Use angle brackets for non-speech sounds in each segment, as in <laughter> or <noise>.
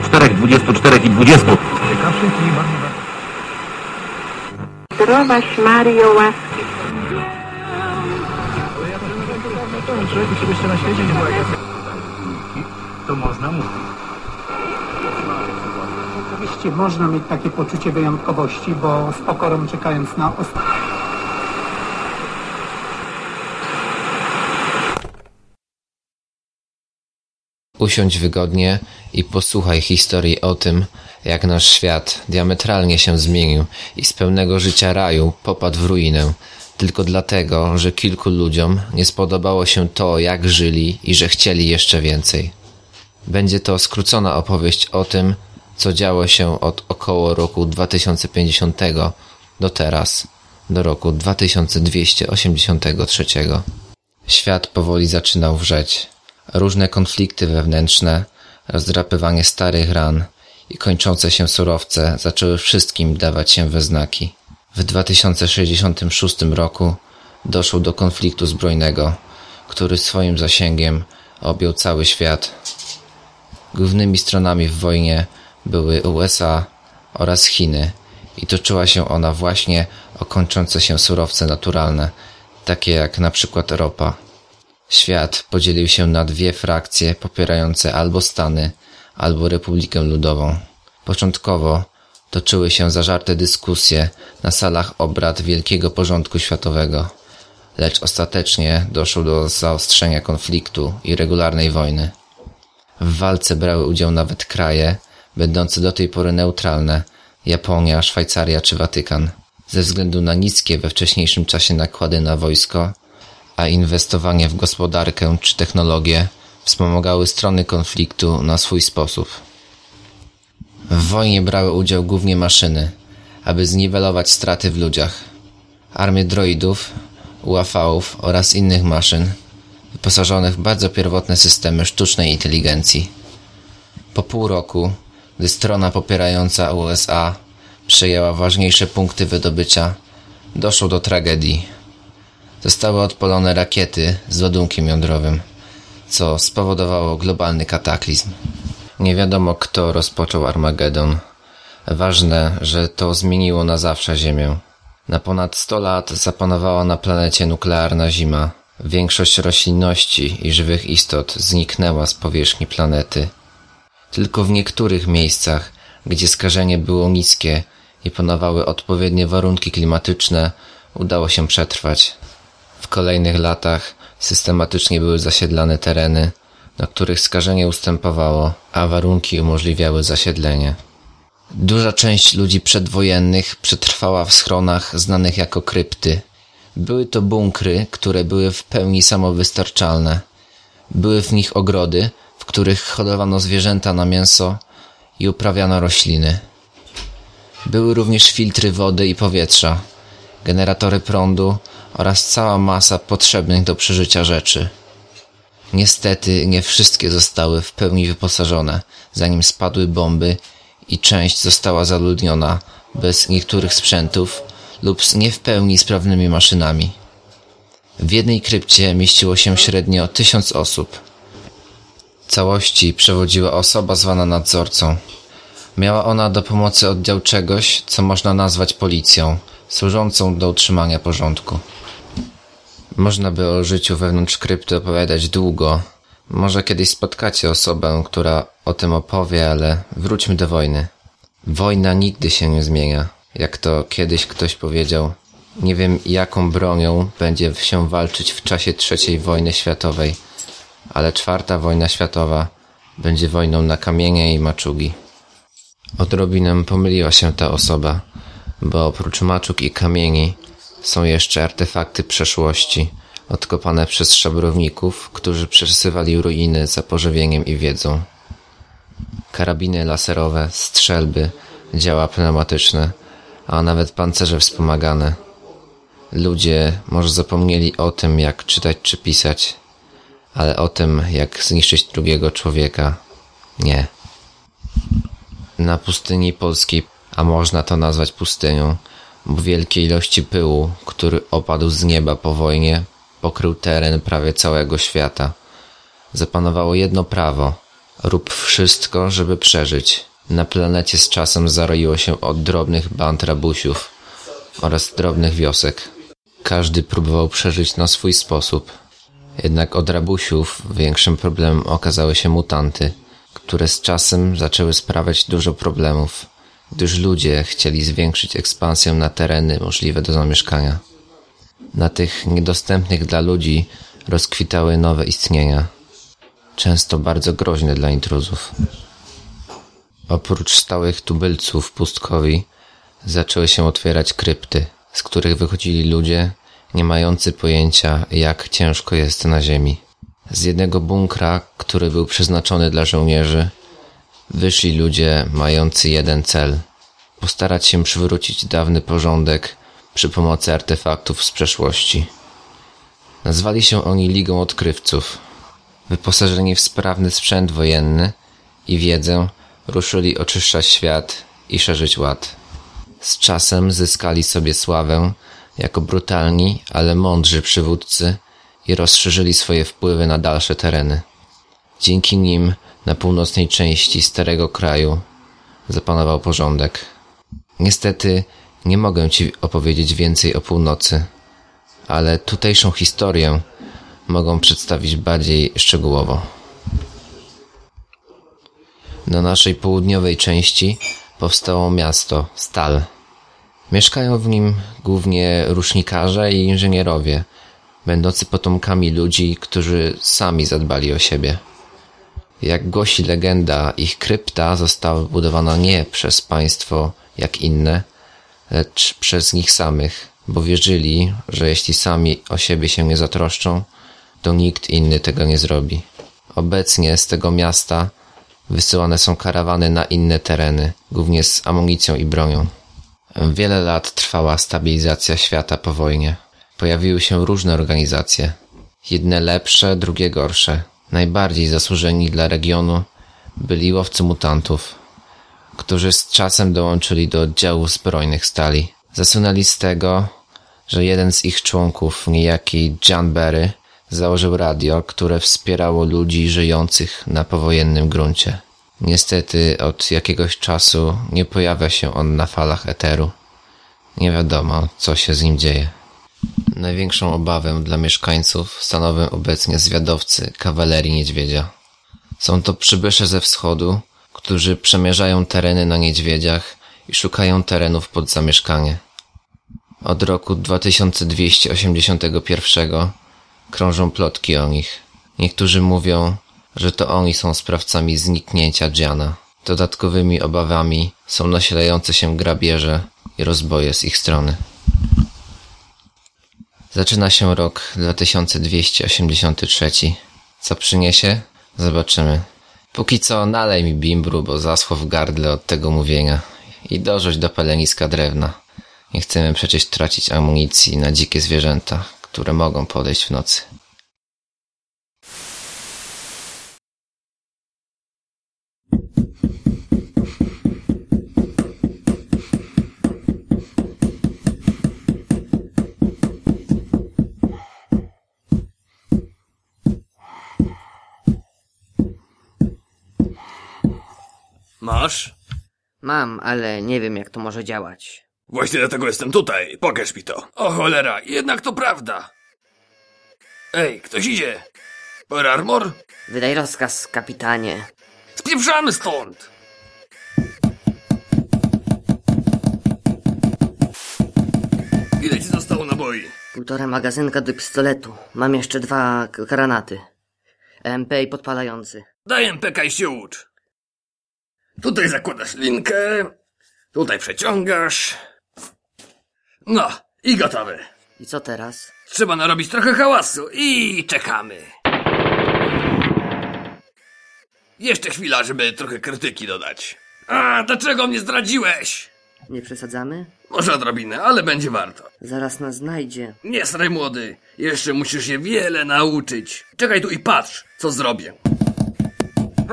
24, 24 i 20. Zdrowaś Mario, łaski To można mówić. Oczywiście można mieć takie poczucie wyjątkowości, bo z pokorą czekając na ostatnie. Usiądź wygodnie i posłuchaj historii o tym, jak nasz świat diametralnie się zmienił i z pełnego życia raju popadł w ruinę, tylko dlatego, że kilku ludziom nie spodobało się to, jak żyli i że chcieli jeszcze więcej. Będzie to skrócona opowieść o tym, co działo się od około roku 2050 do teraz, do roku 2283. Świat powoli zaczynał wrzeć. Różne konflikty wewnętrzne, rozdrapywanie starych ran i kończące się surowce zaczęły wszystkim dawać się we znaki. W 2066 roku doszło do konfliktu zbrojnego, który swoim zasięgiem objął cały świat. Głównymi stronami w wojnie były USA oraz Chiny i toczyła się ona właśnie o kończące się surowce naturalne, takie jak na przykład ropa. Świat podzielił się na dwie frakcje popierające albo Stany, albo Republikę Ludową. Początkowo toczyły się zażarte dyskusje na salach obrad Wielkiego Porządku Światowego, lecz ostatecznie doszło do zaostrzenia konfliktu i regularnej wojny. W walce brały udział nawet kraje, będące do tej pory neutralne, Japonia, Szwajcaria czy Watykan. Ze względu na niskie we wcześniejszym czasie nakłady na wojsko, a inwestowanie w gospodarkę czy technologię wspomagały strony konfliktu na swój sposób. W wojnie brały udział głównie maszyny, aby zniwelować straty w ludziach. Armie droidów, UAV-ów oraz innych maszyn, wyposażonych w bardzo pierwotne systemy sztucznej inteligencji. Po pół roku, gdy strona popierająca USA przejęła ważniejsze punkty wydobycia, doszło do tragedii. Zostały odpalone rakiety z ładunkiem jądrowym, co spowodowało globalny kataklizm. Nie wiadomo kto rozpoczął Armagedon. Ważne, że to zmieniło na zawsze Ziemię. Na ponad 100 lat zapanowała na planecie nuklearna zima. Większość roślinności i żywych istot zniknęła z powierzchni planety. Tylko w niektórych miejscach, gdzie skażenie było niskie i panowały odpowiednie warunki klimatyczne, udało się przetrwać. W kolejnych latach systematycznie były zasiedlane tereny, na których skażenie ustępowało, a warunki umożliwiały zasiedlenie. Duża część ludzi przedwojennych przetrwała w schronach znanych jako krypty. Były to bunkry, które były w pełni samowystarczalne. Były w nich ogrody, w których hodowano zwierzęta na mięso i uprawiano rośliny. Były również filtry wody i powietrza, generatory prądu oraz cała masa potrzebnych do przeżycia rzeczy. Niestety nie wszystkie zostały w pełni wyposażone, zanim spadły bomby i część została zaludniona bez niektórych sprzętów lub z nie w pełni sprawnymi maszynami. W jednej krypcie mieściło się średnio tysiąc osób. Całości przewodziła osoba zwana nadzorcą. Miała ona do pomocy oddział czegoś, co można nazwać policją, służącą do utrzymania porządku. Można by o życiu wewnątrz krypty opowiadać długo. Może kiedyś spotkacie osobę, która o tym opowie, ale wróćmy do wojny. Wojna nigdy się nie zmienia. Jak to kiedyś ktoś powiedział, nie wiem jaką bronią będzie się walczyć w czasie trzeciej wojny światowej, ale czwarta wojna światowa będzie wojną na kamienie i maczugi. Odrobinę pomyliła się ta osoba, bo oprócz maczug i kamieni są jeszcze artefakty przeszłości, odkopane przez szabrowników, którzy przesywali ruiny za pożywieniem i wiedzą. Karabiny laserowe, strzelby, działa pneumatyczne, a nawet pancerze wspomagane. Ludzie może zapomnieli o tym, jak czytać czy pisać, ale o tym, jak zniszczyć drugiego człowieka, nie. Na pustyni polskiej, a można to nazwać pustynią, wielkie ilości pyłu, który opadł z nieba po wojnie, pokrył teren prawie całego świata. Zapanowało jedno prawo, Rób wszystko, żeby przeżyć. Na planecie z czasem zaroiło się od drobnych band rabusiów oraz drobnych wiosek. Każdy próbował przeżyć na swój sposób. Jednak od rabusiów większym problemem okazały się mutanty, które z czasem zaczęły sprawiać dużo problemów, gdyż ludzie chcieli zwiększyć ekspansję na tereny możliwe do zamieszkania. Na tych niedostępnych dla ludzi rozkwitały nowe istnienia, często bardzo groźne dla intruzów. Oprócz stałych tubylców pustkowi zaczęły się otwierać krypty, z których wychodzili ludzie nie mający pojęcia, jak ciężko jest na ziemi. Z jednego bunkra, który był przeznaczony dla żołnierzy, wyszli ludzie mający jeden cel postarać się przywrócić dawny porządek przy pomocy artefaktów z przeszłości. Nazwali się oni Ligą Odkrywców. Wyposażeni w sprawny sprzęt wojenny i wiedzę, ruszyli oczyszczać świat i szerzyć ład. Z czasem zyskali sobie sławę jako brutalni, ale mądrzy przywódcy i rozszerzyli swoje wpływy na dalsze tereny. Dzięki nim na północnej części Starego Kraju zapanował porządek. Niestety nie mogę Ci opowiedzieć więcej o północy, ale tutejszą historię mogą przedstawić bardziej szczegółowo. Na naszej południowej części powstało miasto Stal. Mieszkają w nim głównie rusznikarze i inżynierowie, będący potomkami ludzi, którzy sami zadbali o siebie. Jak głosi legenda, ich krypta została budowana nie przez państwo jak inne, lecz przez nich samych, bo wierzyli, że jeśli sami o siebie się nie zatroszczą, to nikt inny tego nie zrobi. Obecnie z tego miasta wysyłane są karawany na inne tereny, głównie z amunicją i bronią. Wiele lat trwała stabilizacja świata po wojnie. Pojawiły się różne organizacje. Jedne lepsze, drugie gorsze. Najbardziej zasłużeni dla regionu byli łowcy mutantów, którzy z czasem dołączyli do oddziałów zbrojnych stali. Zasunęli z tego, że jeden z ich członków, niejaki John Berry, założył radio, które wspierało ludzi żyjących na powojennym gruncie. Niestety od jakiegoś czasu nie pojawia się on na falach eteru. Nie wiadomo, co się z nim dzieje. Największą obawę dla mieszkańców stanowią obecnie zwiadowcy kawalerii niedźwiedzia. Są to przybysze ze wschodu, którzy przemierzają tereny na niedźwiedziach i szukają terenów pod zamieszkanie. Od roku 2281 krążą plotki o nich. Niektórzy mówią, że to oni są sprawcami zniknięcia Dziana. Dodatkowymi obawami są nasilające się grabieże i rozboje z ich strony. Zaczyna się rok 2283. Co przyniesie? Zobaczymy. Póki co nalej mi bimbru, bo zaschło w gardle od tego mówienia. I dorzuć do paleniska drewna. Nie chcemy przecież tracić amunicji na dzikie zwierzęta, które mogą podejść w nocy. Mam, ale nie wiem jak to może działać. Właśnie dlatego jestem tutaj. Pokaż mi to. O cholera, jednak to prawda. Ej, ktoś idzie. Per Armor? Wydaj rozkaz, kapitanie. Spieprzamy stąd! Ile ci zostało naboi? Półtora magazynka do pistoletu. Mam jeszcze dwa k- granaty. MP i podpalający. Daj MPK i się ucz. Tutaj zakładasz linkę. Tutaj przeciągasz. No, i gotowe. I co teraz? Trzeba narobić trochę hałasu i czekamy. Jeszcze chwila, żeby trochę krytyki dodać. A, dlaczego mnie zdradziłeś? Nie przesadzamy? Może odrobinę, ale będzie warto. Zaraz nas znajdzie. Nie sraj młody, jeszcze musisz się wiele nauczyć. Czekaj tu i patrz, co zrobię.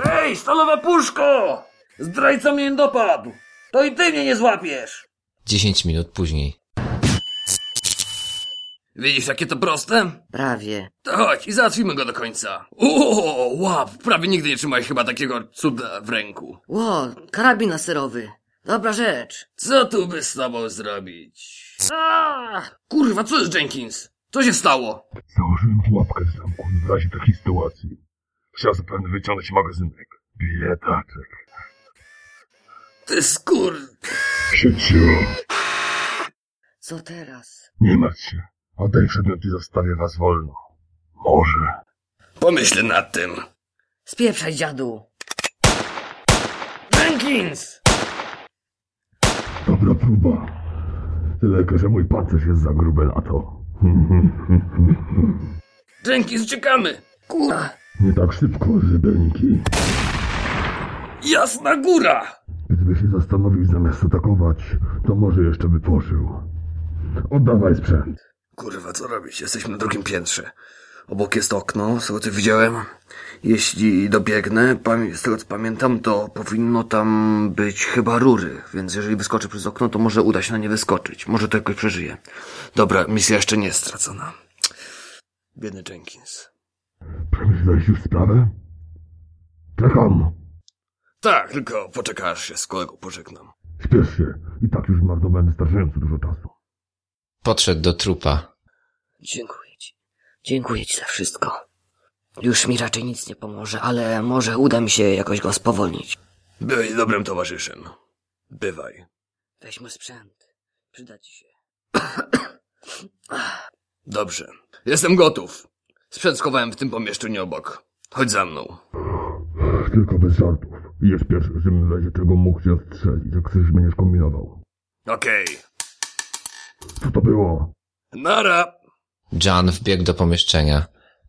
Hej, stalowe puszko! Zdrajca mnie dopadł. To i ty mnie nie złapiesz. Dziesięć minut później. Widzisz, jakie to proste? Prawie. To chodź i załatwimy go do końca. O, łap, prawie nigdy nie trzymałeś chyba takiego cuda w ręku. Ło, karabin laserowy. Dobra rzecz. Co tu by z tobą zrobić? A, kurwa, co jest Jenkins? Co się stało? Założyłem pułapkę w zamku w razie takiej sytuacji. Chciał zapewne wyciągnąć magazynek. Biedaczek. Ty skur... Sieciu, Co teraz? nie martw się. Oddaj przedmiot i zostawię was wolno. Może. Pomyślę nad tym. Spieprzaj, dziadu. Jenkins! Dobra próba. Tyle, że mój pancerz jest za gruby na to. <laughs> Jenkins, uciekamy! Kurwa! Nie tak szybko, żybeńki. Jasna góra! Gdyby się zastanowił zamiast atakować, to może jeszcze by pożył. Oddawaj sprzęt. Kurwa, co robić? Jesteśmy na drugim piętrze. Obok jest okno, z tego co widziałem. Jeśli dobiegnę, z tego co pamiętam, to powinno tam być chyba rury, więc jeżeli wyskoczę przez okno, to może uda się na nie wyskoczyć. Może to jakoś przeżyję. Dobra, misja jeszcze nie jest stracona. Biedny Jenkins. Przemyślałeś już sprawę? Czekam. Tak, tylko poczekaj, aż się z kolegą pożegnam. Śpiesz się. I tak już marnowałem wystarczająco dużo czasu. Podszedł do trupa. Dziękuję ci. Dziękuję ci za wszystko. Już mi raczej nic nie pomoże, ale może uda mi się jakoś go spowolnić. Byłeś dobrym towarzyszem. Bywaj. Weźmy sprzęt. Przyda ci się. Dobrze. Jestem gotów. Sprzęt schowałem w tym pomieszczeniu obok. Chodź za mną. Tylko bez żartów. Jest pierwszy, żebym w razie czego mógł cię odstrzelić, jak coś będziesz kombinował. Okej. Co to było? Nara! Jan wbiegł do pomieszczenia.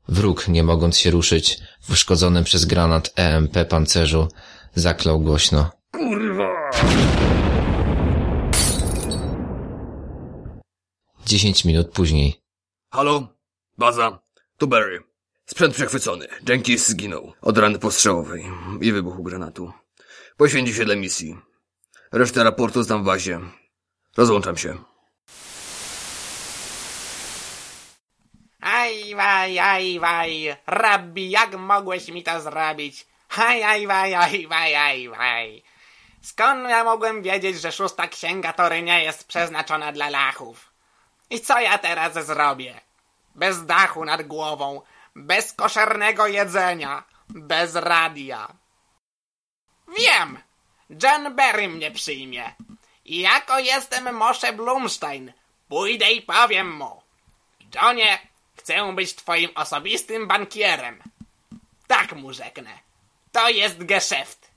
Wróg, nie mogąc się ruszyć, w uszkodzonym przez granat EMP pancerzu, zaklął głośno. Kurwa! Dziesięć minut później. Halo? Baza? Tu Barry. Sprzęt przechwycony. Jenkins zginął. Od rany postrzałowej i wybuchu granatu. Poświęci się dla misji. Resztę raportu znam w bazie. Rozłączam się. Aj, waj, aj, waj, rabbi, jak mogłeś mi to zrobić? Aj, aj, waj, aj, waj, aj, waj. Skąd ja mogłem wiedzieć, że szósta księga Tory nie jest przeznaczona dla lachów? I co ja teraz zrobię? Bez dachu nad głową, bez koszernego jedzenia, bez radia. Wiem! John Berry mnie przyjmie. I jako jestem Moshe Blumstein, pójdę i powiem mu. Johnie, chcę być twoim osobistym bankierem. Tak mu rzeknę. To jest geszeft.